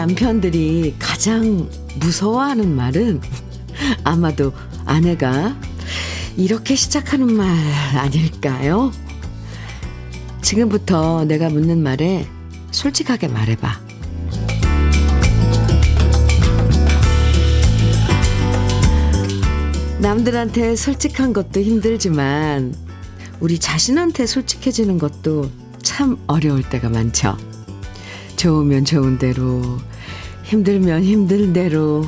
남편들이 가장 무서워하는 말은 아마도 아내가 이렇게 시작하는 말 아닐까요? 지금부터 내가 묻는 말에 솔직하게 말해봐. 남들한테 솔직한 것도 힘들지만 우리 자신한테 솔직해지는 것도 참 어려울 때가 많죠. 좋으면 좋은 대로, 힘들면 힘든 대로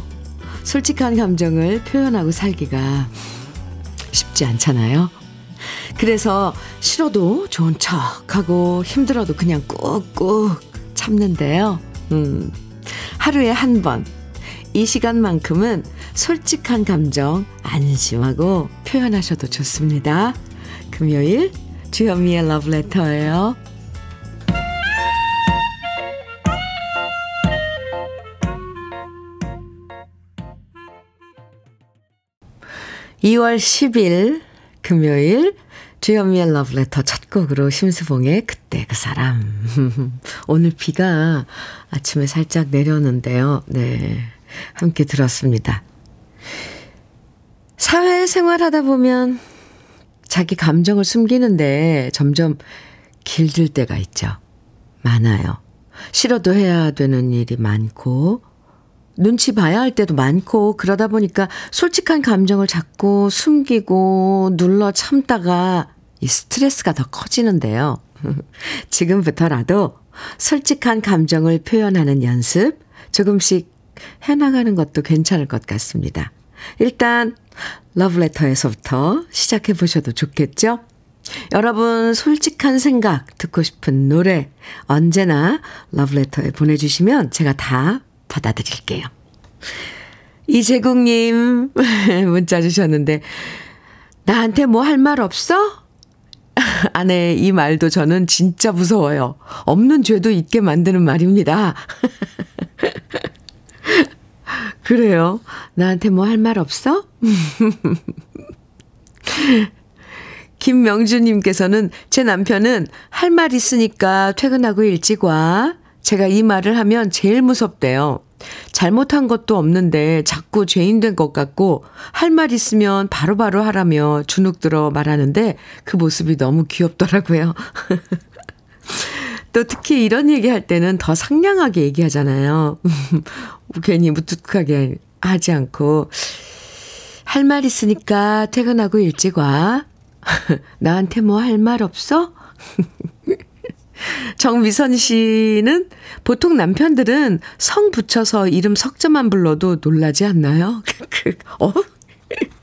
솔직한 감정을 표현하고 살기가 쉽지 않잖아요. 그래서 싫어도 좋은 척 하고 힘들어도 그냥 꾹꾹 참는데요. 음, 하루에 한 번, 이 시간만큼은 솔직한 감정 안심하고 표현하셔도 좋습니다. 금요일 주현미의 러브레터예요. 2월 10일 금요일 주현미의 러브레터 첫 곡으로 심수봉의 그때 그 사람. 오늘 비가 아침에 살짝 내렸는데요. 네. 함께 들었습니다. 사회생활 하다 보면 자기 감정을 숨기는데 점점 길들 때가 있죠. 많아요. 싫어도 해야 되는 일이 많고, 눈치 봐야 할 때도 많고 그러다 보니까 솔직한 감정을 자꾸 숨기고 눌러 참다가 이 스트레스가 더 커지는데요. 지금부터라도 솔직한 감정을 표현하는 연습 조금씩 해나가는 것도 괜찮을 것 같습니다. 일단 러브레터에서부터 시작해 보셔도 좋겠죠? 여러분 솔직한 생각 듣고 싶은 노래 언제나 러브레터에 보내주시면 제가 다 받아드릴게요. 이재국님, 문자 주셨는데, 나한테 뭐 할 말 없어? 아내 이 말도 저는 진짜 무서워요. 없는 죄도 있게 만드는 말입니다. 그래요. 나한테 뭐 할 말 없어? 김명주님께서는 제 남편은 할 말 있으니까 퇴근하고 일찍 와. 제가 이 말을 하면 제일 무섭대요. 잘못한 것도 없는데 자꾸 죄인 된 것 같고 할 말 있으면 바로바로 바로 하라며 주눅 들어 말하는데 그 모습이 너무 귀엽더라고요. 또 특히 이런 얘기 할 때는 더 상냥하게 얘기하잖아요. 괜히 무뚝하게 하지 않고 할 말 있으니까 퇴근하고 일찍 와. 나한테 뭐 할 말 없어? 정미선 씨는 보통 남편들은 성 붙여서 이름 석자만 불러도 놀라지 않나요? 그, 어?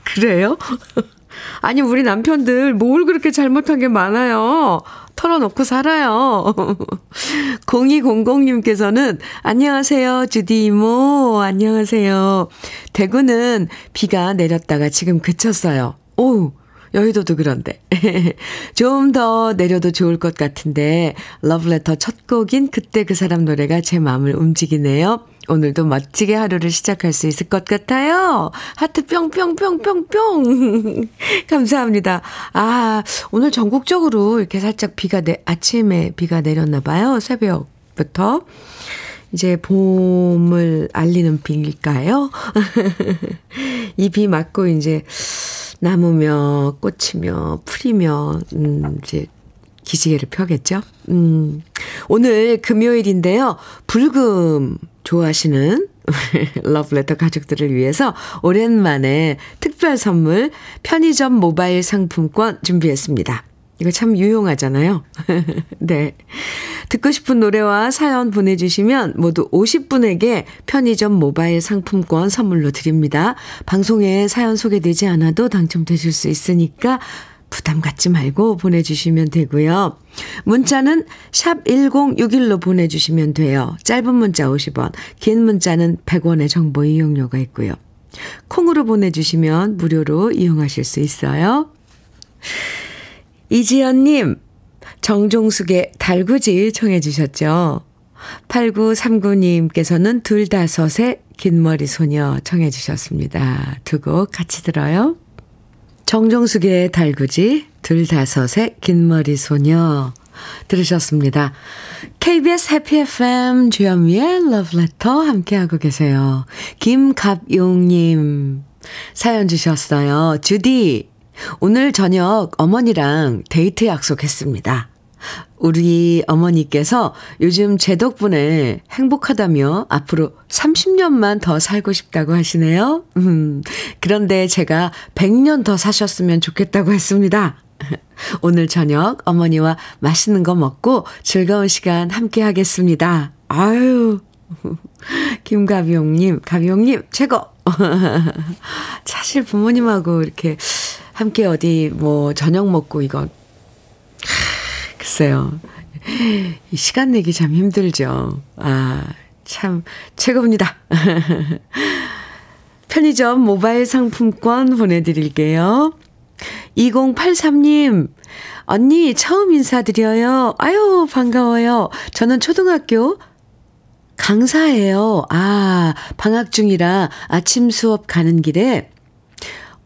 그래요? 아니, 우리 남편들 뭘 그렇게 잘못한 게 많아요. 털어놓고 살아요. 0200님께서는 안녕하세요, 주디 이모. 안녕하세요. 대구는 비가 내렸다가 지금 그쳤어요. 오, 여의도도 그런데. 좀 더 내려도 좋을 것 같은데, 러브레터 첫 곡인 그때 그 사람 노래가 제 마음을 움직이네요. 오늘도 멋지게 하루를 시작할 수 있을 것 같아요. 하트 뿅뿅뿅뿅뿅. 감사합니다. 아, 오늘 전국적으로 이렇게 살짝 비가 내, 아침에 비가 내렸나 봐요. 새벽부터. 이제 봄을 알리는 비일까요? 이 비 맞고 이제 나무며 꽃이며 풀이며 음 이제 기지개를 펴겠죠. 음. 오늘 금요일인데요. 불금 좋아하시는 러브레터 가족들을 위해서 오랜만에 특별 선물 편의점 모바일 상품권 준비했습니다. 이거 참 유용하잖아요. 네. 듣고 싶은 노래와 사연 보내주시면 모두 50분에게 편의점 모바일 상품권 선물로 드립니다. 방송에 사연 소개되지 않아도 당첨되실 수 있으니까 부담 갖지 말고 보내주시면 되고요. 문자는 샵 1061로 보내주시면 돼요. 짧은 문자 50원, 긴 문자는 100원의 정보 이용료가 있고요. 콩으로 보내주시면 무료로 이용하실 수 있어요. 이지연님, 정종숙의 달구지 청해 주셨죠. 8939님께서는 둘다섯의 긴머리 소녀 청해 주셨습니다. 두 곡 같이 들어요. 정종숙의 달구지, 둘다섯의 긴머리 소녀, 들으셨습니다. KBS 해피 FM 주현미의 러브레터 함께하고 계세요. 김갑용님 사연 주셨어요. 주디, 오늘 저녁 어머니랑 데이트 약속했습니다. 우리 어머니께서 요즘 제 덕분에 행복하다며 앞으로 30년만 더 살고 싶다고 하시네요. 음, 그런데 제가 100년 더 사셨으면 좋겠다고 했습니다. 오늘 저녁 어머니와 맛있는 거 먹고 즐거운 시간 함께 하겠습니다. 아유, 김가비용님, 가비용님, 최고! 사실 부모님하고 이렇게 함께 어디 뭐 저녁 먹고 이거 글쎄요. 이 시간 내기 참 힘들죠. 아, 참 최고입니다. 편의점 모바일 상품권 보내드릴게요. 2083님, 언니 처음 인사드려요. 아유, 반가워요. 저는 초등학교 강사예요. 아, 방학 중이라 아침 수업 가는 길에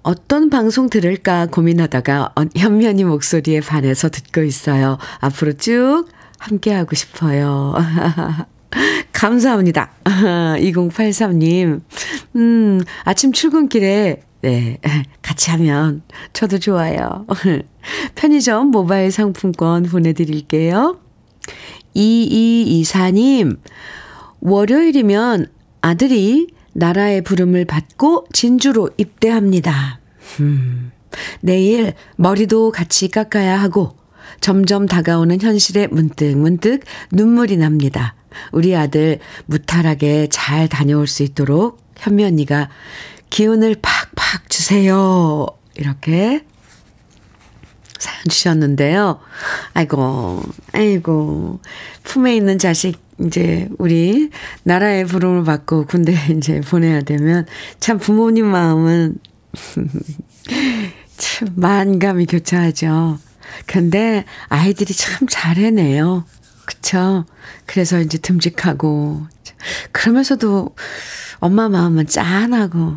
어떤 방송 들을까 고민하다가 현면이 목소리에 반해서 듣고 있어요. 앞으로 쭉 함께하고 싶어요. 감사합니다. 2083님. 음, 아침 출근길에, 네, 같이 하면 저도 좋아요. 편의점 모바일 상품권 보내드릴게요. 2224님, 월요일이면 아들이 나라의 부름을 받고 진주로 입대합니다. 음, 내일 머리도 같이 깎아야 하고 점점 다가오는 현실에 문득 문득 눈물이 납니다. 우리 아들 무탈하게 잘 다녀올 수 있도록 현미 언니가 기운을 팍팍 주세요. 이렇게 사연 주셨는데요. 아이고, 아이고, 품에 있는 자식 이제 우리 나라의 부름을 받고 군대 이제 보내야 되면 참 부모님 마음은 참 만감이 교차하죠. 근데 아이들이 참 잘해내요. 그쵸? 그래서 이제 듬직하고 그러면서도 엄마 마음은 짠하고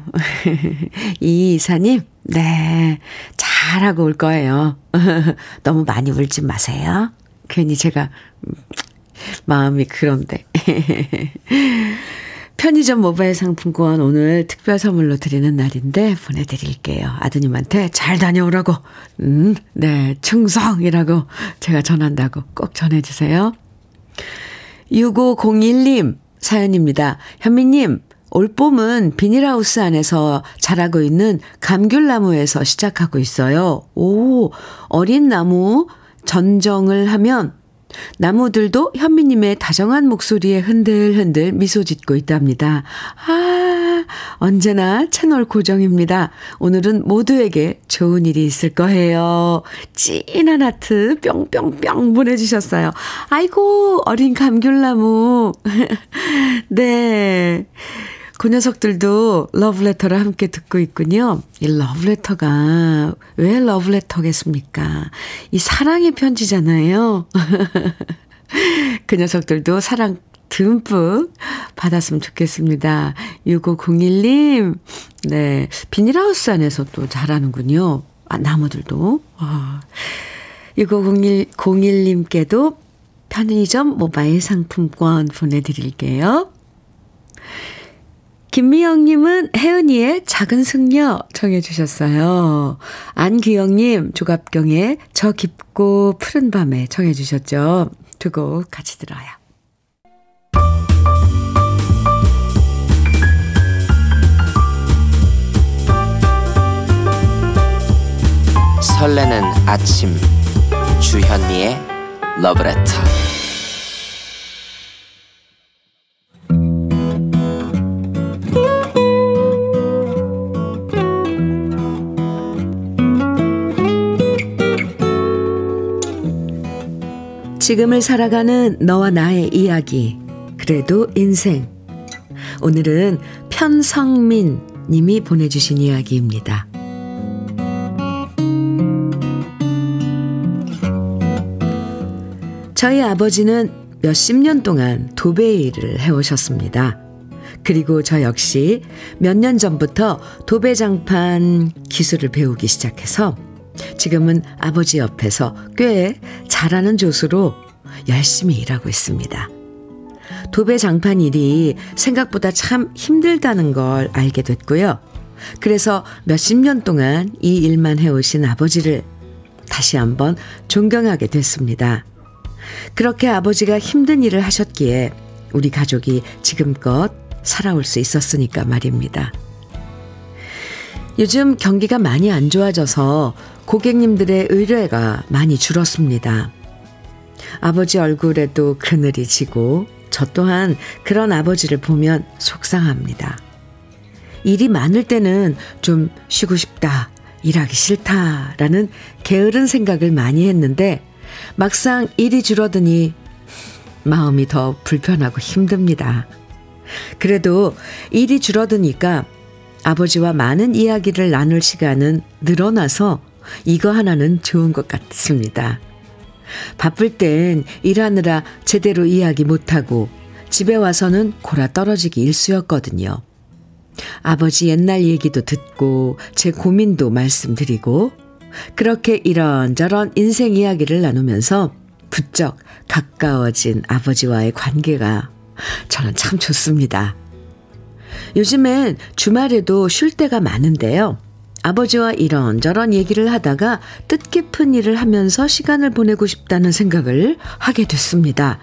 이 이사님 네 잘하고 올 거예요. 너무 많이 울지 마세요. 괜히 제가 마음이 그런데. 편의점 모바일 상품권 오늘 특별 선물로 드리는 날인데 보내드릴게요. 아드님한테 잘 다녀오라고. 음, 네, 충성이라고 제가 전한다고 꼭 전해주세요. 6501님 사연입니다. 현미님, 올봄은 비닐하우스 안에서 자라고 있는 감귤나무에서 시작하고 있어요. 오, 어린 나무 전정을 하면 나무들도 현미님의 다정한 목소리에 흔들흔들 미소 짓고 있답니다. 아, 언제나 채널 고정입니다. 오늘은 모두에게 좋은 일이 있을 거예요. 찐한 하트 뿅뿅뿅 보내주셨어요. 아이고, 어린 감귤나무. 네. 그 녀석들도 러브레터를 함께 듣고 있군요. 이 러브레터가 왜 러브레터겠습니까? 이 사랑의 편지잖아요. 그 녀석들도 사랑 듬뿍 받았으면 좋겠습니다. 6501님, 네. 비닐하우스 안에서 또 자라는군요. 아, 나무들도. 아. 6501, 01님께도 편의점 모바일 상품권 보내드릴게요. 김미영님은 혜은이의 작은 승려 청해 주셨어요. 안기영님, 조갑경의 저 깊고 푸른 밤에 청해 주셨죠. 두 곡 같이 들어요. 설레는 아침 주현미의 러브레터 지금을 살아가는 너와 나의 이야기. 그래도 인생. 오늘은 편성민 님이 보내주신 이야기입니다. 저희 아버지는 몇십 년 동안 도배 일을 해오셨습니다. 그리고 저 역시 몇 년 전부터 도배장판 기술을 배우기 시작해서 지금은 아버지 옆에서 꽤 잘하는 조수로 열심히 일하고 있습니다. 도배 장판 일이 생각보다 참 힘들다는 걸 알게 됐고요. 그래서 몇십 년 동안 이 일만 해오신 아버지를 다시 한번 존경하게 됐습니다. 그렇게 아버지가 힘든 일을 하셨기에 우리 가족이 지금껏 살아올 수 있었으니까 말입니다. 요즘 경기가 많이 안 좋아져서 고객님들의 의뢰가 많이 줄었습니다. 아버지 얼굴에도 그늘이 지고 저 또한 그런 아버지를 보면 속상합니다. 일이 많을 때는 좀 쉬고 싶다, 일하기 싫다라는 게으른 생각을 많이 했는데 막상 일이 줄어드니 마음이 더 불편하고 힘듭니다. 그래도 일이 줄어드니까 아버지와 많은 이야기를 나눌 시간은 늘어나서 이거 하나는 좋은 것 같습니다. 바쁠 땐 일하느라 제대로 이야기 못하고 집에 와서는 골아 떨어지기 일쑤였거든요. 아버지 옛날 얘기도 듣고 제 고민도 말씀드리고 그렇게 이런저런 인생 이야기를 나누면서 부쩍 가까워진 아버지와의 관계가 저는 참 좋습니다. 요즘엔 주말에도 쉴 때가 많은데요. 아버지와 이런저런 얘기를 하다가 뜻깊은 일을 하면서 시간을 보내고 싶다는 생각을 하게 됐습니다.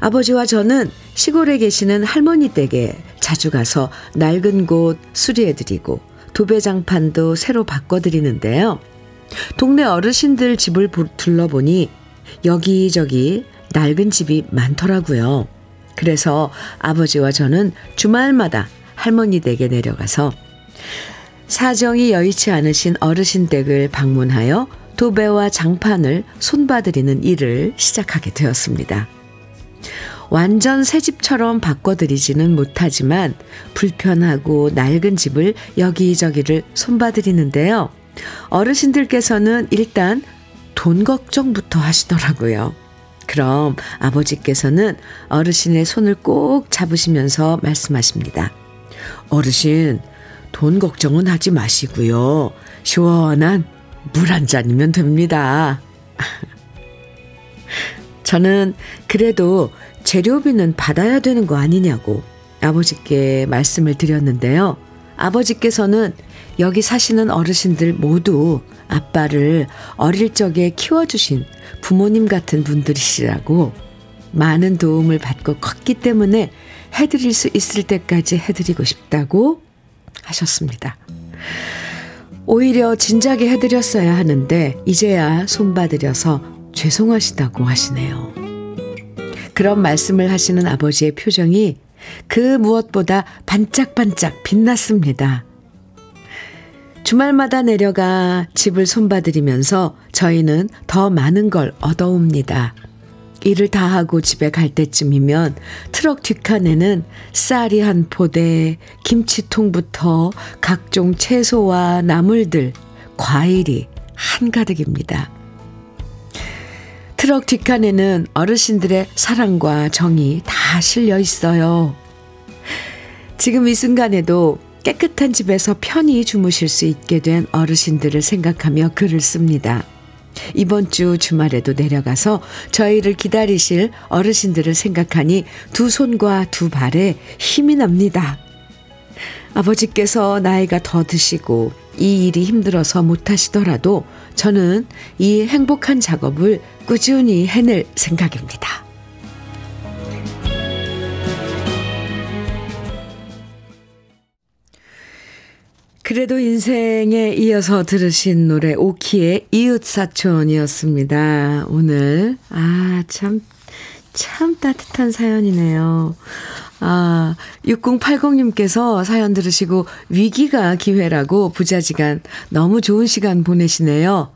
아버지와 저는 시골에 계시는 할머니 댁에 자주 가서 낡은 곳 수리해드리고 도배장판도 새로 바꿔드리는데요. 동네 어르신들 집을 둘러보니 여기저기 낡은 집이 많더라고요. 그래서 아버지와 저는 주말마다 할머니 댁에 내려가서 사정이 여의치 않으신 어르신 댁을 방문하여 도배와 장판을 손봐드리는 일을 시작하게 되었습니다. 완전 새 집처럼 바꿔드리지는 못하지만 불편하고 낡은 집을 여기저기를 손봐드리는데요. 어르신들께서는 일단 돈 걱정부터 하시더라고요. 그럼 아버지께서는 어르신의 손을 꼭 잡으시면서 말씀하십니다. 어르신, 돈 걱정은 하지 마시고요. 시원한 물 한 잔이면 됩니다. 저는 그래도 재료비는 받아야 되는 거 아니냐고 아버지께 말씀을 드렸는데요. 아버지께서는 여기 사시는 어르신들 모두 아빠를 어릴 적에 키워주신 부모님 같은 분들이시라고 많은 도움을 받고 컸기 때문에 해드릴 수 있을 때까지 해드리고 싶다고 하셨습니다. 오히려 진작에 해드렸어야 하는데 이제야 손봐드려서 죄송하시다고 하시네요. 그런 말씀을 하시는 아버지의 표정이 그 무엇보다 반짝반짝 빛났습니다. 주말마다 내려가 집을 손봐드리면서 저희는 더 많은 걸 얻어옵니다. 일을 다 하고 집에 갈 때쯤이면 트럭 뒷칸에는 쌀이 한 포대, 김치통부터 각종 채소와 나물들, 과일이 한가득입니다. 트럭 뒷칸에는 어르신들의 사랑과 정이 다 실려 있어요. 지금 이 순간에도 깨끗한 집에서 편히 주무실 수 있게 된 어르신들을 생각하며 글을 씁니다. 이번 주 주말에도 내려가서 저희를 기다리실 어르신들을 생각하니 두 손과 두 발에 힘이 납니다. 아버지께서 나이가 더 드시고 이 일이 힘들어서 못하시더라도 저는 이 행복한 작업을 꾸준히 해낼 생각입니다. 그래도 인생에 이어서 들으신 노래 오키의 이웃사촌이었습니다. 오늘 아 참 참 따뜻한 사연이네요. 아, 6080님께서 사연 들으시고 위기가 기회라고 부자지간 너무 좋은 시간 보내시네요.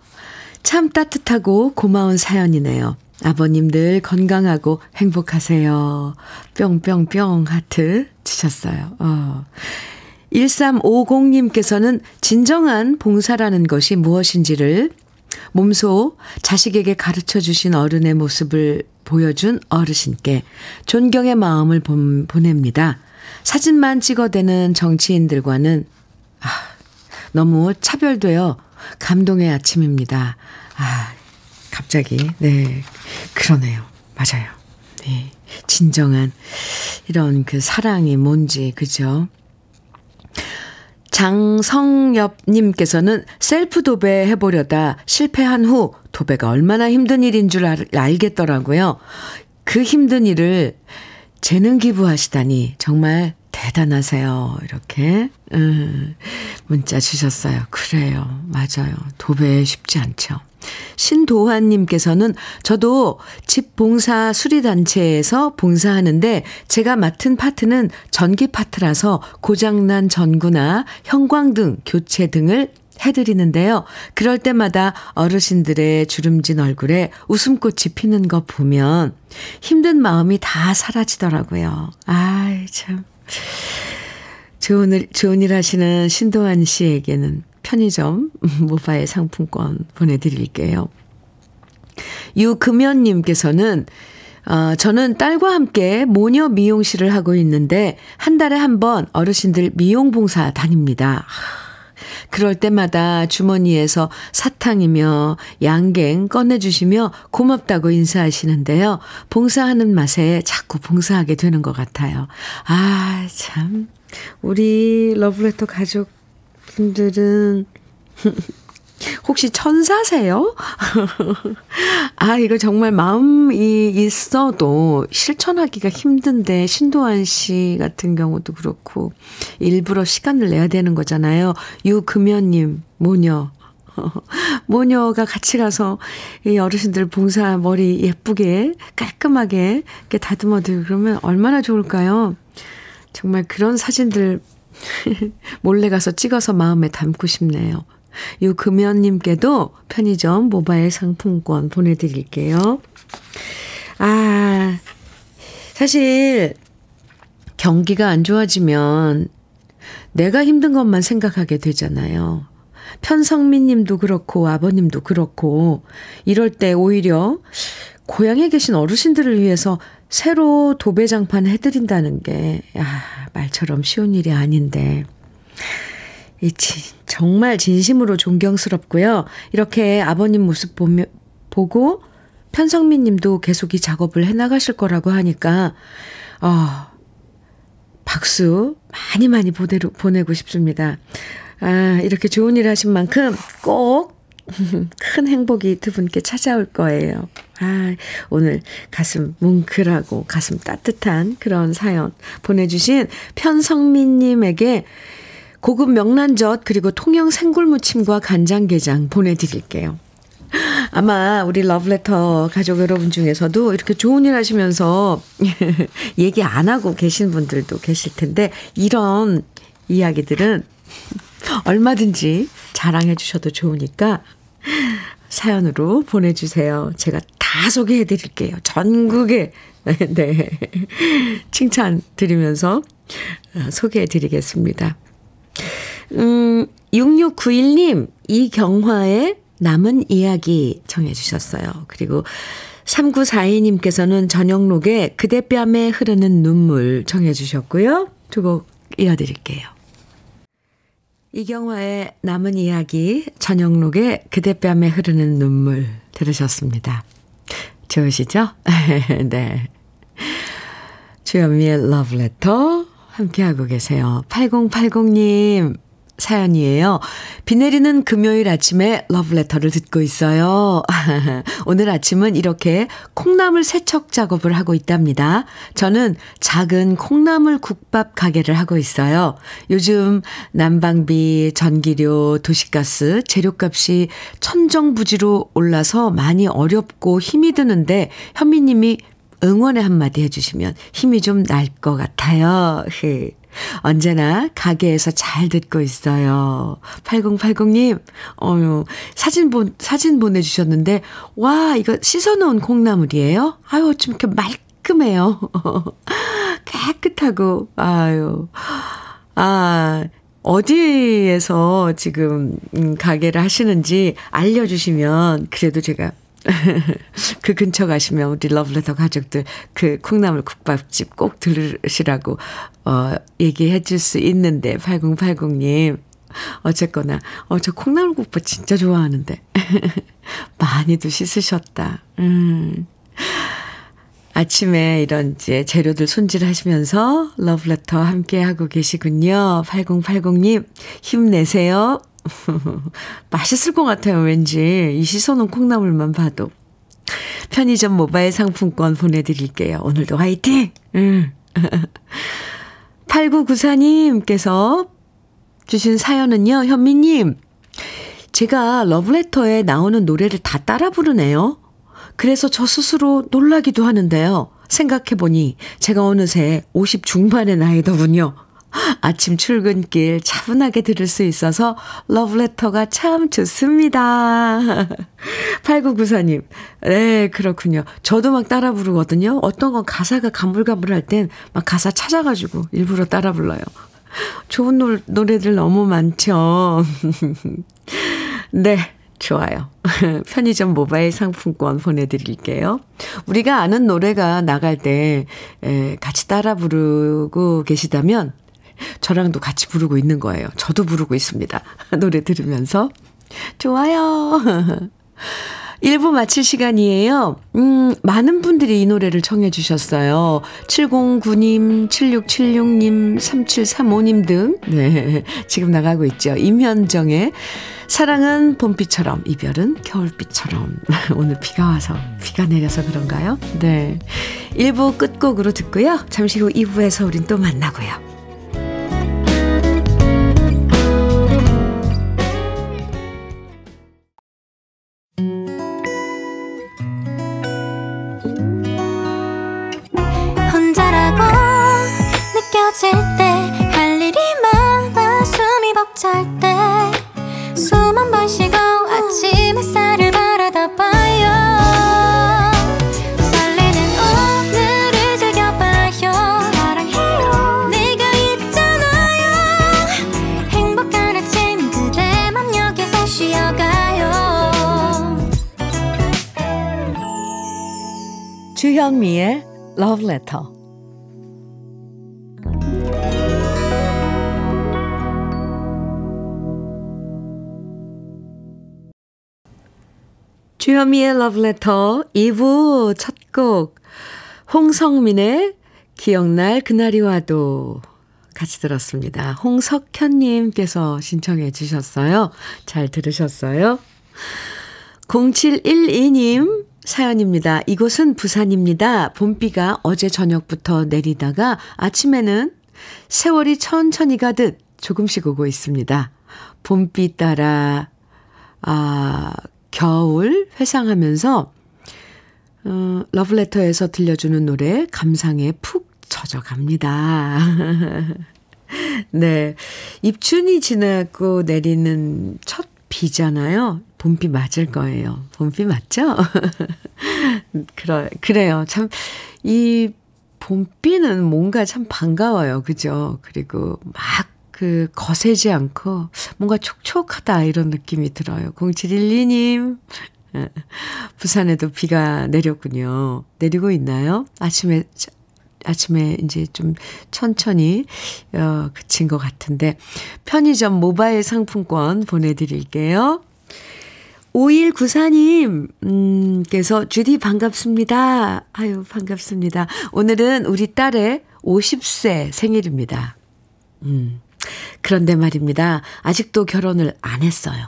참 따뜻하고 고마운 사연이네요. 아버님들 건강하고 행복하세요. 뿅뿅뿅 하트 치셨어요. 어. 1350님께서는 진정한 봉사라는 것이 무엇인지를 몸소 자식에게 가르쳐 주신 어른의 모습을 보여준 어르신께 존경의 마음을 보냅니다. 사진만 찍어대는 정치인들과는 아, 너무 차별되어 감동의 아침입니다. 아, 갑자기, 네. 그러네요. 맞아요. 네. 진정한 이런 그 사랑이 뭔지, 그죠? 장성엽님께서는 셀프 도배 해보려다 실패한 후 도배가 얼마나 힘든 일인 줄 알, 알겠더라고요. 그 힘든 일을 재능 기부하시다니 정말 대단하세요. 이렇게 음, 문자 주셨어요. 그래요. 맞아요. 도배 쉽지 않죠. 신도환님께서는 저도 집 봉사 수리단체에서 봉사하는데 제가 맡은 파트는 전기 파트라서 고장난 전구나 형광등 교체 등을 해드리는데요. 그럴 때마다 어르신들의 주름진 얼굴에 웃음꽃이 피는 거 보면 힘든 마음이 다 사라지더라고요. 아이, 참. 좋은 일, 좋은 일 하시는 신도환 씨에게는 편의점 모바일 상품권 보내드릴게요. 유금연님께서는 어, 저는 딸과 함께 모녀 미용실을 하고 있는데 한 달에 한 번 어르신들 미용 봉사 다닙니다. 그럴 때마다 주머니에서 사탕이며 양갱 꺼내주시며 고맙다고 인사하시는데요. 봉사하는 맛에 자꾸 봉사하게 되는 것 같아요. 아, 참. 우리 러브레터 가족 분들은 혹시 천사세요? 아, 이거 정말 마음이 있어도 실천하기가 힘든데, 신도환 씨 같은 경우도 그렇고, 일부러 시간을 내야 되는 거잖아요. 유금연님, 모녀. 모녀가 같이 가서 이 어르신들 봉사 머리 예쁘게 깔끔하게 이렇게 다듬어도 그러면 얼마나 좋을까요? 정말 그런 사진들 몰래 가서 찍어서 마음에 담고 싶네요. 유금연님께도 편의점 모바일 상품권 보내드릴게요. 아, 사실 경기가 안 좋아지면 내가 힘든 것만 생각하게 되잖아요. 편성민 님도 그렇고 아버님도 그렇고 이럴 때 오히려 고향에 계신 어르신들을 위해서 새로 도배장판 해드린다는 게, 야, 말처럼 쉬운 일이 아닌데. 이 정말 진심으로 존경스럽고요. 이렇게 아버님 모습 보며, 보고 편성민 님도 계속 이 작업을 해나가실 거라고 하니까, 어, 박수 많이 많이 보내고 싶습니다. 아, 이렇게 좋은 일 하신 만큼 꼭 큰 행복이 두 분께 찾아올 거예요. 아, 오늘 가슴 뭉클하고 가슴 따뜻한 그런 사연 보내주신 편성민님에게 고급 명란젓 그리고 통영 생굴무침과 간장게장 보내드릴게요. 아마 우리 러브레터 가족 여러분 중에서도 이렇게 좋은 일 하시면서 얘기 안 하고 계신 분들도 계실 텐데 이런 이야기들은 얼마든지 자랑해 주셔도 좋으니까 사연으로 보내주세요. 제가 다 소개해 드릴게요. 전국에, 네. 칭찬 드리면서 어, 소개해 드리겠습니다. 음, 6691님, 이경화의 남은 이야기 청해 주셨어요. 그리고 3942님께서는 저녁록에 그대 뺨에 흐르는 눈물 청해 주셨고요. 두 곡 이어드릴게요. 이경화의 남은 이야기, 저녁록에 그대 뺨에 흐르는 눈물 들으셨습니다. 좋으시죠? 네. 주현미의 러브레터 함께하고 계세요. 8080님, 사연이에요. 비 내리는 금요일 아침에 러브레터를 듣고 있어요. 오늘 아침은 이렇게 콩나물 세척 작업을 하고 있답니다. 저는 작은 콩나물 국밥 가게를 하고 있어요. 요즘 난방비, 전기료, 도시가스, 재료값이 천정부지로 올라서 많이 어렵고 힘이 드는데 현미님이 응원의 한마디 해주시면 힘이 좀 날 것 같아요. 언제나 가게에서 잘 듣고 있어요. 8080님, 어유 사진 본, 사진 보내주셨는데, 와, 이거 씻어놓은 콩나물이에요? 아유, 어쩜 이렇게 말끔해요. 깨끗하고, 아유. 아, 어디에서 지금, 음, 가게를 하시는지 알려주시면, 그래도 제가 그 근처 가시면 우리 러브레터 가족들 그 콩나물 국밥집 꼭 들으시라고 어 얘기해 줄 수 있는데 8080님 어쨌거나, 어, 저 콩나물 국밥 진짜 좋아하는데. 많이도 씻으셨다. 음. 아침에 이런 이제 재료들 손질하시면서 러브레터 함께 하고 계시군요. 8080님, 힘내세요. 맛있을 것 같아요, 왠지. 이 씻어놓은 콩나물만 봐도. 편의점 모바일 상품권 보내드릴게요. 오늘도 화이팅! 음. 8994님께서 주신 사연은요, 현미님. 제가 러브레터에 나오는 노래를 다 따라 부르네요. 그래서 저 스스로 놀라기도 하는데요. 생각해보니 제가 어느새 50 중반의 나이더군요. 아침 출근길 차분하게 들을 수 있어서 러브레터가 참 좋습니다. 8994님. 네, 그렇군요. 저도 막 따라 부르거든요. 어떤 건 가사가 가물가물할 땐 막 가사 찾아가지고 일부러 따라 불러요. 좋은 노, 노래들 너무 많죠. 네. 좋아요. 편의점 모바일 상품권 보내드릴게요. 우리가 아는 노래가 나갈 때 에, 같이 따라 부르고 계시다면 저랑도 같이 부르고 있는 거예요. 저도 부르고 있습니다. 노래 들으면서. 좋아요. 1부 마칠 시간이에요. 음, 많은 분들이 이 노래를 청해 주셨어요. 709님, 7676님, 3735님 등. 네. 지금 나가고 있죠. 임현정의 사랑은 봄비처럼, 이별은 겨울비처럼. 오늘 비가 와서, 비가 내려서 그런가요? 네. 1부 끝곡으로 듣고요. 잠시 후 2부에서 우린 또 만나고요. 주현미의 Love Letter. 주현미의 Love Letter 2부 첫 곡 홍성민의 기억날 그날이 와도 같이 들었습니다. 홍석현님께서 신청해 주셨어요. 잘 들으셨어요? 0712님 사연입니다. 이곳은 부산입니다. 봄비가 어제 저녁부터 내리다가 아침에는 세월이 천천히 가듯 조금씩 오고 있습니다. 봄비 따라, 아, 겨울 회상하면서, 어, 러브레터에서 들려주는 노래 감상에 푹 젖어갑니다. 네. 입춘이 지나고 내리는 첫 비잖아요. 봄비 맞을 거예요. 봄비 맞죠? 그래, 그래요. 참, 이 봄비는 뭔가 참 반가워요. 그죠? 그리고 막 그 거세지 않고 뭔가 촉촉하다 이런 느낌이 들어요. 0712님. 부산에도 비가 내렸군요. 내리고 있나요? 아침에 아침에 이제 좀 천천히 어, 그친 것 같은데 편의점 모바일 상품권 보내드릴게요. 5194님, 음, 께서, 주디 반갑습니다. 아유, 반갑습니다. 오늘은 우리 딸의 50세 생일입니다. 음, 그런데 말입니다. 아직도 결혼을 안 했어요.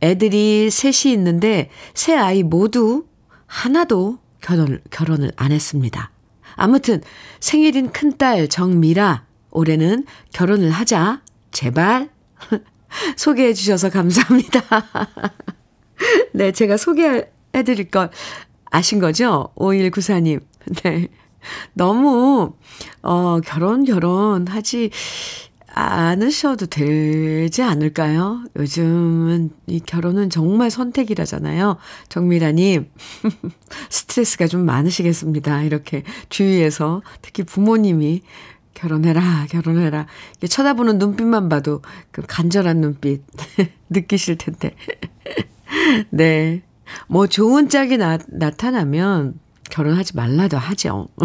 애들이 셋이 있는데, 세 아이 모두 하나도 결혼, 결혼을 안 했습니다. 아무튼, 생일인 큰딸 정미라, 올해는 결혼을 하자. 제발. 소개해 주셔서 감사합니다. 네, 제가 소개해드릴 걸 아신 거죠? 5194님. 네. 너무, 어, 결혼, 결혼 하지 않으셔도 되지 않을까요? 요즘은 이 결혼은 정말 선택이라잖아요. 정미라님, 스트레스가 좀 많으시겠습니다. 이렇게 주위에서 특히 부모님이 결혼해라, 결혼해라. 쳐다보는 눈빛만 봐도 그 간절한 눈빛 느끼실 텐데. 네. 뭐 좋은 짝이 나, 나타나면 결혼하지 말라도 하죠.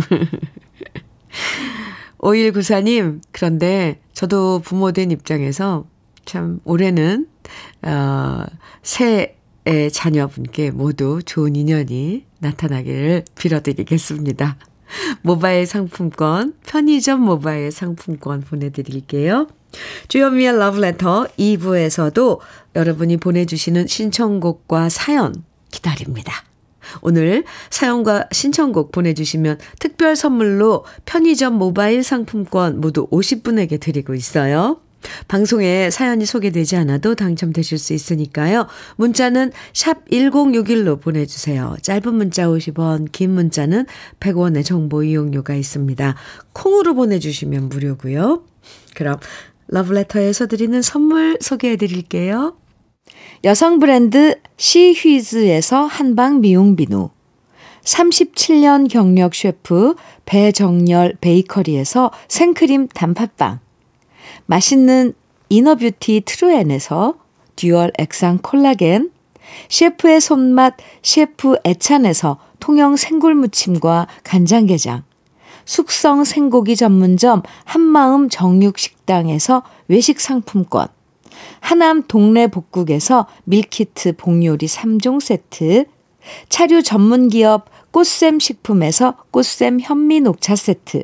5194님, 그런데 저도 부모 된 입장에서 참, 올해는, 어, 새해 자녀분께 모두 좋은 인연이 나타나기를 빌어드리겠습니다. 모바일 상품권, 편의점 모바일 상품권 보내드릴게요. 주현미의 러브레터 2부에서도 여러분이 보내주시는 신청곡과 사연 기다립니다. 오늘 사연과 신청곡 보내주시면 특별 선물로 편의점 모바일 상품권 모두 50분에게 드리고 있어요. 방송에 사연이 소개되지 않아도 당첨되실 수 있으니까요. 문자는 샵 1061로 보내주세요. 짧은 문자 50원, 긴 문자는 100원의 정보 이용료가 있습니다. 콩으로 보내주시면 무료고요. 그럼 러브레터에서 드리는 선물 소개해 드릴게요. 여성 브랜드 시휘즈에서 한방 미용 비누 37년 경력 셰프 배정열 베이커리에서 생크림 단팥빵 맛있는 inner beauty 트루엔에서 dual 액상 콜라겐 셰프의 손맛 셰프 애찬에서 통영 생굴무침과 간장게장 숙성 생고기 전문점 한마음 정육식당에서 외식 상품권 하남 동네 복국에서 밀키트 복요리 3종 세트, 차류 전문 기업 꽃샘 식품에서 꽃샘 현미 녹차 세트,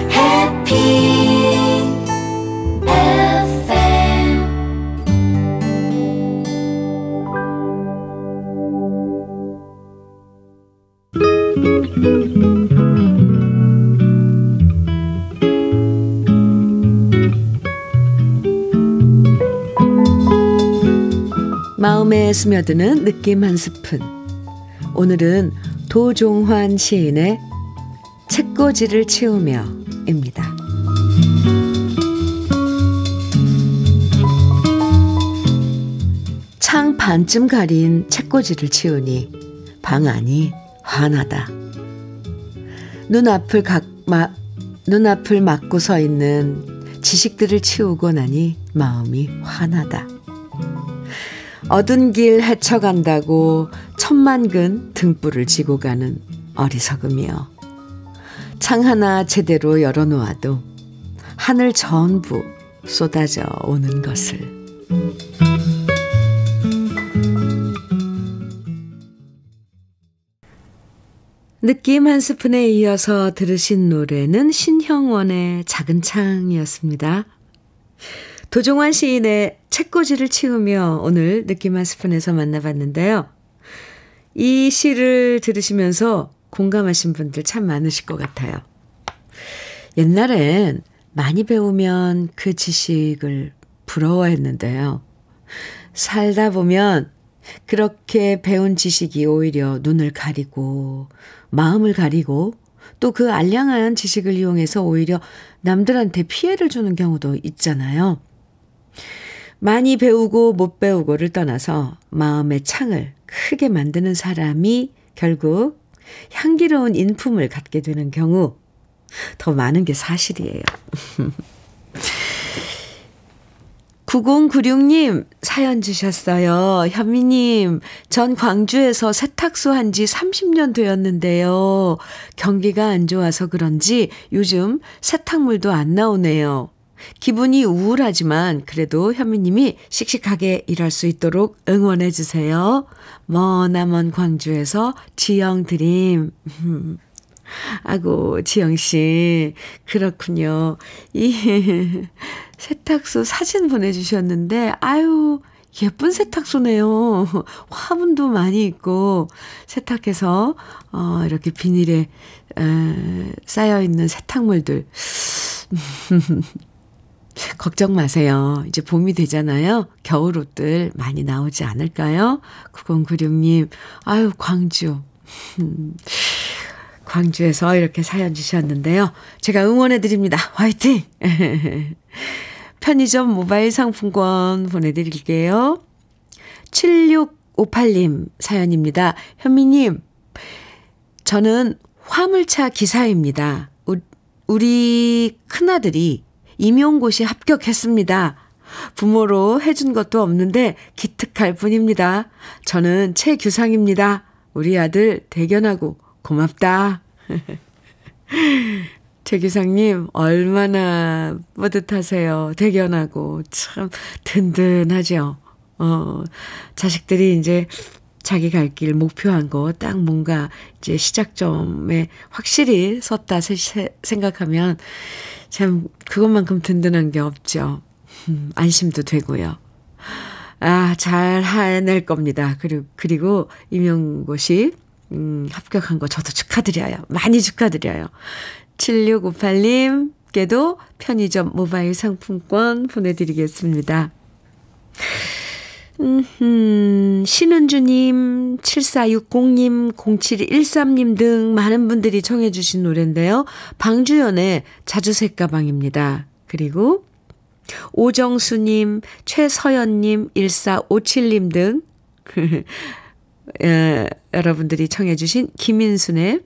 마음에 스며드는 느낌 한 스푼. 오늘은 도종환 시인의 책꽂이를 치우며입니다. 창 반쯤 가린 책꽂이를 치우니 방 안이 환하다. 눈앞을 각, 마, 눈앞을 막고 서 있는 지식들을 치우고 나니 마음이 환하다. 얻은 길 헤쳐간다고 천만 근 등불을 지고 가는 어리석음이여. 창 하나 제대로 열어놓아도 하늘 전부 쏟아져 오는 것을. 느낌 한 스푼에 이어서 들으신 노래는 신형원의 작은 창이었습니다. 도종환 시인의 책꽂이를 치우며 오늘 느낌 한 스푼에서 만나봤는데요. 이 시를 들으시면서 공감하신 분들 참 많으실 것 같아요. 옛날엔 많이 배우면 그 지식을 부러워했는데요. 살다 보면 그렇게 배운 지식이 오히려 눈을 가리고 마음을 가리고 또 그 알량한 지식을 이용해서 오히려 남들한테 피해를 주는 경우도 있잖아요. 많이 배우고 못 배우고를 떠나서 마음의 창을 크게 만드는 사람이 결국 향기로운 인품을 갖게 되는 경우 더 많은 게 사실이에요. 9096님 사연 주셨어요. 현미님, 전 광주에서 세탁소 한 지 30년 되었는데요. 경기가 안 좋아서 그런지 요즘 세탁물도 안 나오네요. 기분이 우울하지만 그래도 현미님이 씩씩하게 일할 수 있도록 응원해 주세요. 머나먼 광주에서 지영 드림. 아고, 지영씨. 그렇군요. 이 세탁소 사진 보내주셨는데, 아유, 예쁜 세탁소네요. 화분도 많이 있고, 세탁해서, 어, 이렇게 비닐에, 에, 쌓여있는 세탁물들. 걱정 마세요. 이제 봄이 되잖아요. 겨울 옷들 많이 나오지 않을까요? 9096님, 아유, 광주. 광주에서 이렇게 사연 주셨는데요. 제가 응원해드립니다. 화이팅! 편의점 모바일 상품권 보내드릴게요. 7658님 사연입니다. 현미님, 저는 화물차 기사입니다. 우리 큰아들이 임용고시 합격했습니다. 부모로 해준 것도 없는데 기특할 뿐입니다. 저는 최규상입니다. 우리 아들 대견하고 고맙다. 최규상님, 얼마나 뿌듯하세요. 대견하고, 참, 든든하죠. 어, 자식들이 이제 자기 갈 길 목표한 거 딱 뭔가 이제 시작점에 확실히 섰다 생각하면 참 그것만큼 든든한 게 없죠. 음, 안심도 되고요. 아, 잘 해낼 겁니다. 그리고, 그리고 임용고 시, 음, 합격한 거 저도 축하드려요. 많이 축하드려요. 7658님께도 편의점 모바일 상품권 보내드리겠습니다. 음, 신은주님, 7460님, 0713님 등 많은 분들이 청해주신 노래인데요. 방주연의 자주색 가방입니다. 그리고 오정수님, 최서연님, 1457님 등 에, 여러분들이 청해주신 김인순의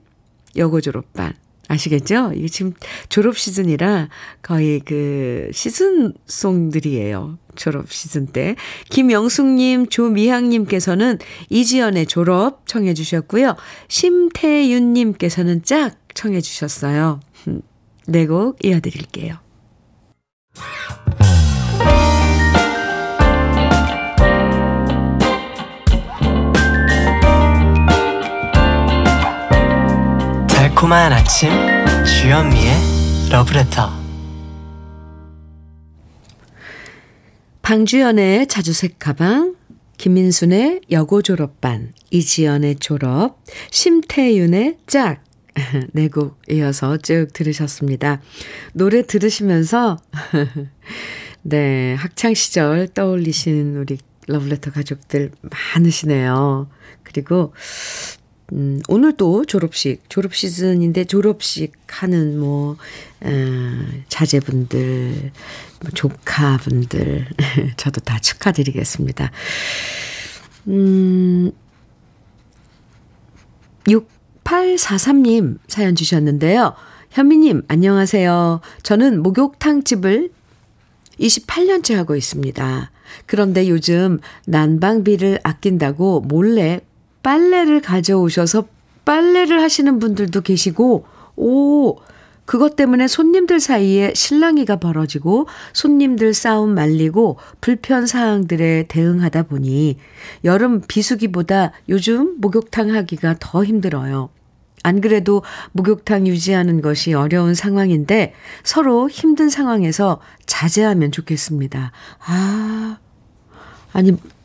여고 졸업반. 아시겠죠? 이게 지금 졸업 시즌이라 거의 그 시즌송들이에요. 졸업 시즌 때. 김영숙님, 조미향님께서는 이지연의 졸업 청해주셨고요. 심태윤님께서는 짝 청해주셨어요. 네곡 이어드릴게요. 달콤한 아침 주현미의 러브레터 방주연의 자주색 가방 김민순의 여고 졸업반 이지연의 졸업 심태윤의 짝 네곡 이어서 쭉 들으셨습니다. 노래 들으시면서 네 학창 시절 떠올리신 우리 러브레터 가족들 많으시네요. 그리고 음, 오늘 또 졸업식, 졸업 시즌인데 졸업식 하는 뭐, 어, 자제분들, 뭐 조카분들, 저도 다 축하드리겠습니다. 음, 6843님 사연 주셨는데요. 현미님, 안녕하세요. 저는 목욕탕집을 28년째 하고 있습니다. 그런데 요즘 난방비를 아낀다고 몰래 빨래를 가져오셔서 빨래를 하시는 분들도 계시고, 오, 그것 때문에 손님들 사이에 실랑이가 벌어지고 손님들 싸움 말리고 불편 사항들에 대응하다 보니 여름 비수기보다 요즘 목욕탕 하기가 더 힘들어요. 안 그래도 목욕탕 유지하는 것이 어려운 상황인데 서로 힘든 상황에서 자제하면 좋겠습니다. 아, 아니, 아,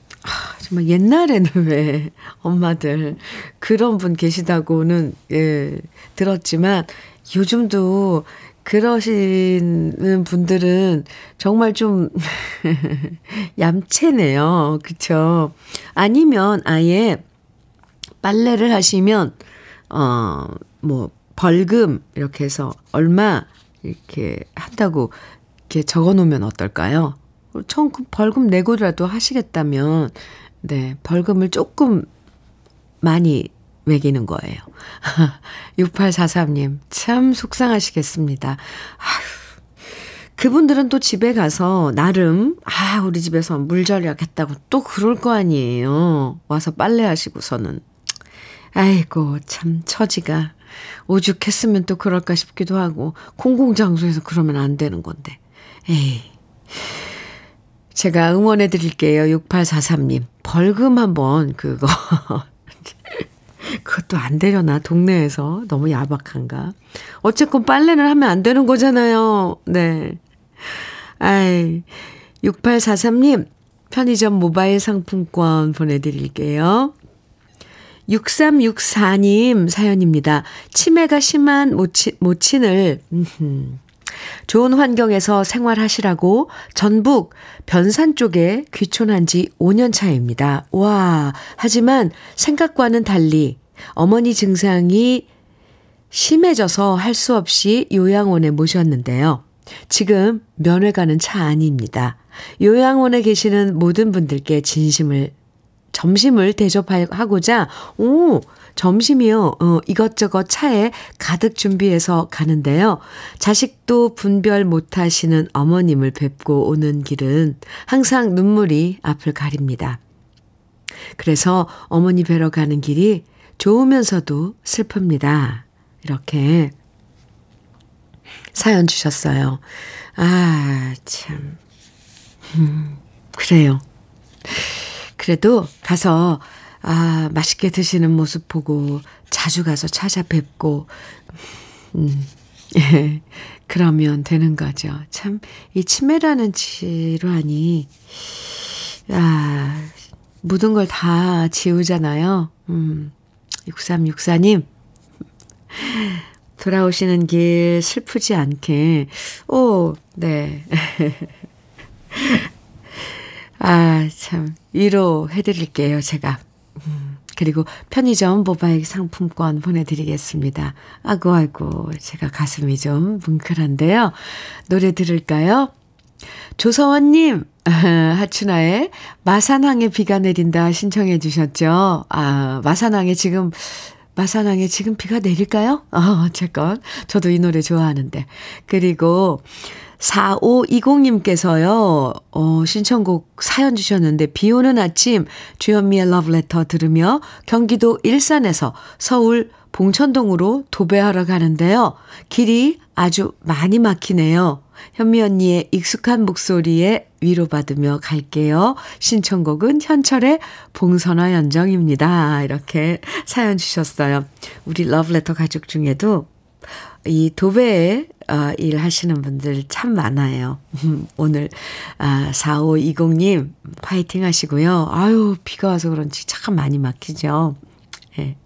정말 옛날에는 왜 엄마들 그런 분 계시다고는 예, 들었지만 요즘도 그러시는 분들은 정말 좀 얌체네요. 그쵸? 아니면 아예 빨래를 하시면, 어, 뭐, 벌금, 이렇게 해서 얼마, 이렇게 한다고 이렇게 적어 놓으면 어떨까요? 청 벌금 내고라도 하시겠다면, 네, 벌금을 조금 많이 매기는 거예요. 6843님, 참 속상하시겠습니다. 아휴, 그분들은 또 집에 가서 나름, 아, 우리 집에서 물 절약 했다고 또 그럴 거 아니에요. 와서 빨래 하시고서는. 아이고, 참, 처지가. 오죽했으면 또 그럴까 싶기도 하고, 공공장소에서 그러면 안 되는 건데. 에이. 제가 응원해 드릴게요. 6843님. 벌금 한번 그거. 그것도 안 되려나, 동네에서. 너무 야박한가. 어쨌건 빨래는 하면 안 되는 거잖아요. 네. 아이, 6843님, 편의점 모바일 상품권 보내드릴게요. 6364님 사연입니다. 치매가 심한 모친, 모친을, 좋은 환경에서 생활하시라고 전북 변산 쪽에 귀촌한 지 5년 차입니다. 와, 하지만 생각과는 달리 어머니 증상이 심해져서 할 수 없이 요양원에 모셨는데요. 지금 면회 가는 차 안입니다. 요양원에 계시는 모든 분들께 진심을 점심을 대접하고자 오 점심이요. 어, 이것저것 차에 가득 준비해서 가는데요. 자식도 분별 못하시는 어머님을 뵙고 오는 길은 항상 눈물이 앞을 가립니다. 그래서 어머니 뵈러 가는 길이 좋으면서도 슬픕니다. 이렇게 사연 주셨어요. 아, 참. 음, 그래요. 그래도 가서, 아, 맛있게 드시는 모습 보고 자주 가서 찾아뵙고, 음, 예, 그러면 되는 거죠. 참, 이 치매라는 질환이, 아, 모든 걸 다 지우잖아요. 음, 6364님, 돌아오시는 길 슬프지 않게, 오, 네. 아, 참, 위로해드릴게요, 제가. 음, 그리고 편의점 모바일 상품권 보내드리겠습니다. 아고, 아이고, 제가 가슴이 좀 뭉클한데요. 노래 들을까요? 조서원님, 하춘아의 마산항에 비가 내린다 신청해 주셨죠. 아, 마산항에 지금, 마산항에 지금 비가 내릴까요? 어, 제건. 저도 이 노래 좋아하는데. 그리고 4520님께서요, 어, 신청곡 사연 주셨는데, 비 오는 아침 주현미의 러브레터 들으며 경기도 일산에서 서울 봉천동으로 도배하러 가는데요. 길이 아주 많이 막히네요. 현미 언니의 익숙한 목소리에 위로받으며 갈게요. 신청곡은 현철의 봉선화 연정입니다. 이렇게 사연 주셨어요. 우리 러브레터 가족 중에도 이 도배에 어, 일하시는 분들 참 많아요. 오늘 아, 4520님 파이팅 하시고요. 아유 비가 와서 그런지 참 많이 막히죠. 네.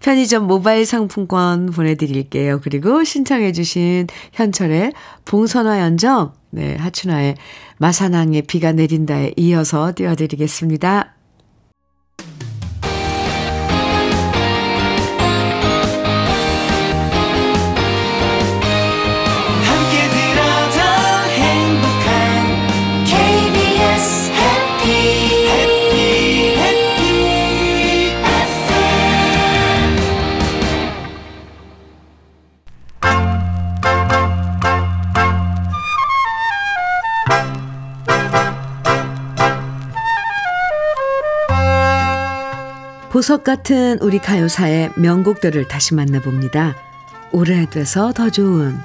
편의점 모바일 상품권 보내드릴게요. 그리고 신청해 주신 현철의 봉선화 연정, 네, 하춘아의 마산항에 비가 내린다에 이어서 띄워드리겠습니다. 보석 같은 우리 가요사의 명곡들을 다시 만나봅니다. 오래돼서 더 좋은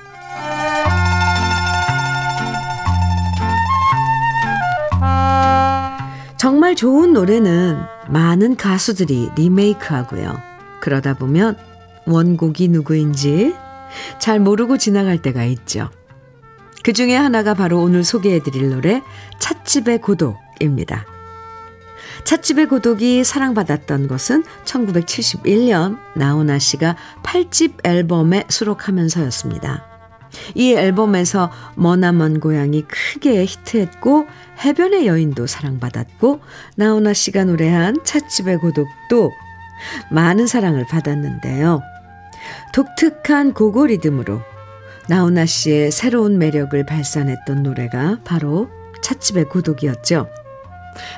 정말 좋은 노래는 많은 가수들이 리메이크하고요. 그러다 보면 원곡이 누구인지 잘 모르고 지나갈 때가 있죠. 그 중에 하나가 바로 오늘 소개해드릴 노래 찻집의 고독입니다. 찻집의 고독이 사랑받았던 것은 1971년 나훈아 씨가 8집 앨범에 수록하면서였습니다. 이 앨범에서 머나먼 고향이 크게 히트했고 해변의 여인도 사랑받았고 나훈아 씨가 노래한 찻집의 고독도 많은 사랑을 받았는데요. 독특한 고고 리듬으로 나훈아 씨의 새로운 매력을 발산했던 노래가 바로 찻집의 고독이었죠.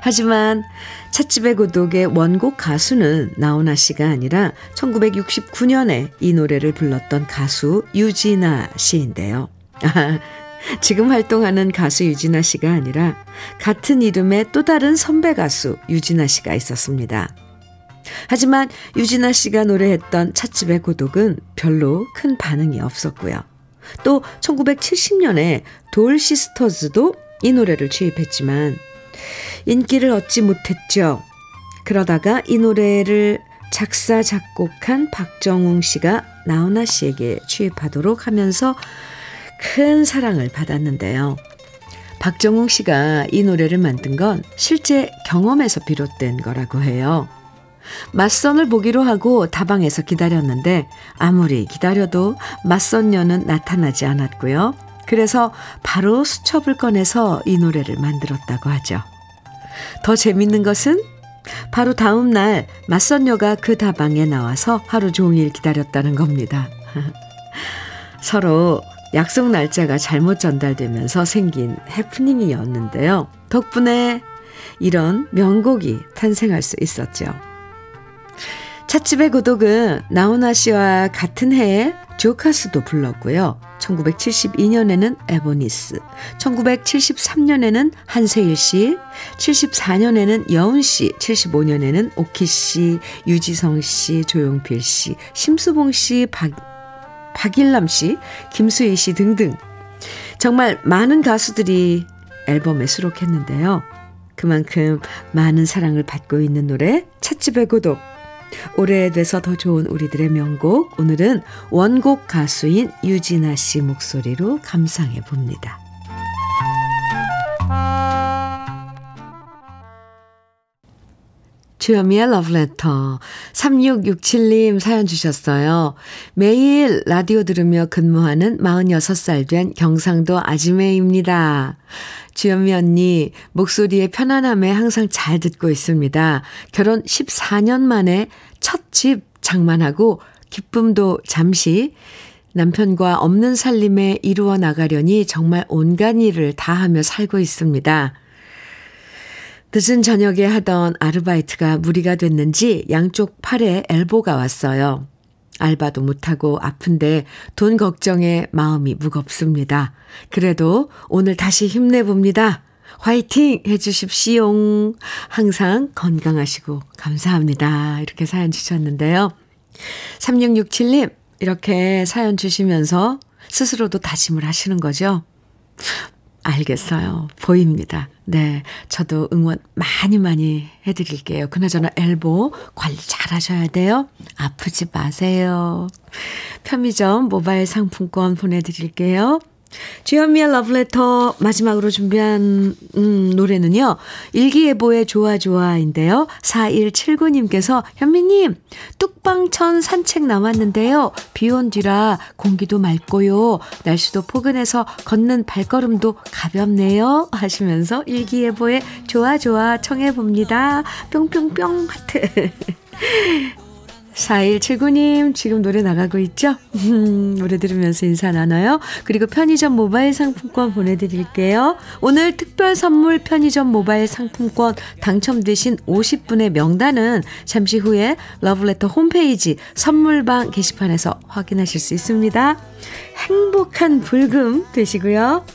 하지만 찻집의 고독의 원곡 가수는 나훈아 씨가 아니라 1969년에 이 노래를 불렀던 가수 유진아 씨인데요. 지금 활동하는 가수 유진아 씨가 아니라 같은 이름의 또 다른 선배 가수 유진아 씨가 있었습니다. 하지만 유진아 씨가 노래했던 찻집의 고독은 별로 큰 반응이 없었고요. 또 1970년에 돌 시스터즈도 이 노래를 취입했지만 인기를 얻지 못했죠. 그러다가 이 노래를 작사, 작곡한 박정웅 씨가 나훈아 씨에게 취입하도록 하면서 큰 사랑을 받았는데요. 박정웅 씨가 이 노래를 만든 건 실제 경험에서 비롯된 거라고 해요. 맞선을 보기로 하고 다방에서 기다렸는데 아무리 기다려도 맞선녀는 나타나지 않았고요. 그래서 바로 수첩을 꺼내서 이 노래를 만들었다고 하죠. 더 재밌는 것은 바로 다음 날 맞선녀가 그 다방에 나와서 하루 종일 기다렸다는 겁니다. 서로 약속 날짜가 잘못 전달되면서 생긴 해프닝이었는데요. 덕분에 이런 명곡이 탄생할 수 있었죠. 찻집의 고독은 나훈아 씨와 같은 해에 조카스도 불렀고요. 1972년에는 에보니스, 1973년에는 한세일 씨, 74년에는 여운 씨, 75년에는 오키 씨, 유지성 씨, 조용필 씨, 심수봉 씨, 박, 박일남 씨, 김수희 씨 등등 정말 많은 가수들이 앨범에 수록했는데요. 그만큼 많은 사랑을 받고 있는 노래 찻집의 고독 오래돼서 더 좋은 우리들의 명곡 오늘은 원곡 가수인 유진아 씨 목소리로 감상해 봅니다. 주현미의 러브레터 3667님 사연 주셨어요. 매일 라디오 들으며 근무하는 46살 된 경상도 아지매입니다. 주현미 언니 목소리의 편안함에 항상 잘 듣고 있습니다. 결혼 14년 만에 첫 집 장만하고 기쁨도 잠시 남편과 없는 살림에 이루어 나가려니 정말 온갖 일을 다 하며 살고 있습니다. 늦은 저녁에 하던 아르바이트가 무리가 됐는지 양쪽 팔에 엘보가 왔어요. 알바도 못하고 아픈데 돈 걱정에 마음이 무겁습니다. 그래도 오늘 다시 힘내봅니다. 화이팅 해주십시오. 항상 건강하시고 감사합니다. 이렇게 사연 주셨는데요. 3667님, 이렇게 사연 주시면서 스스로도 다짐을 하시는 거죠? 알겠어요. 보입니다. 네. 저도 응원 많이 많이 해드릴게요. 그나저나 엘보 관리 잘 하셔야 돼요. 아프지 마세요. 편의점 모바일 상품권 보내드릴게요. 주현미의 러브레터 마지막으로 준비한 음, 노래는요. 일기예보의 좋아좋아인데요. 4179님께서 현미님 뚝방천 산책 나왔는데요. 비 온 뒤라 공기도 맑고요. 날씨도 포근해서 걷는 발걸음도 가볍네요. 하시면서 일기예보의 좋아좋아 청해봅니다. 뿅뿅뿅 하트 4179님, 지금 노래 나가고 있죠? 음, 노래 들으면서 인사 나눠요. 그리고 편의점 모바일 상품권 보내드릴게요. 오늘 특별 선물 편의점 모바일 상품권 당첨되신 50분의 명단은 잠시 후에 러브레터 홈페이지 선물방 게시판에서 확인하실 수 있습니다. 행복한 불금 되시고요.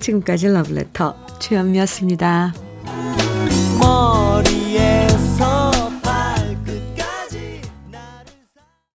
지금까지 러브레터 최현미였습니다. 뭐.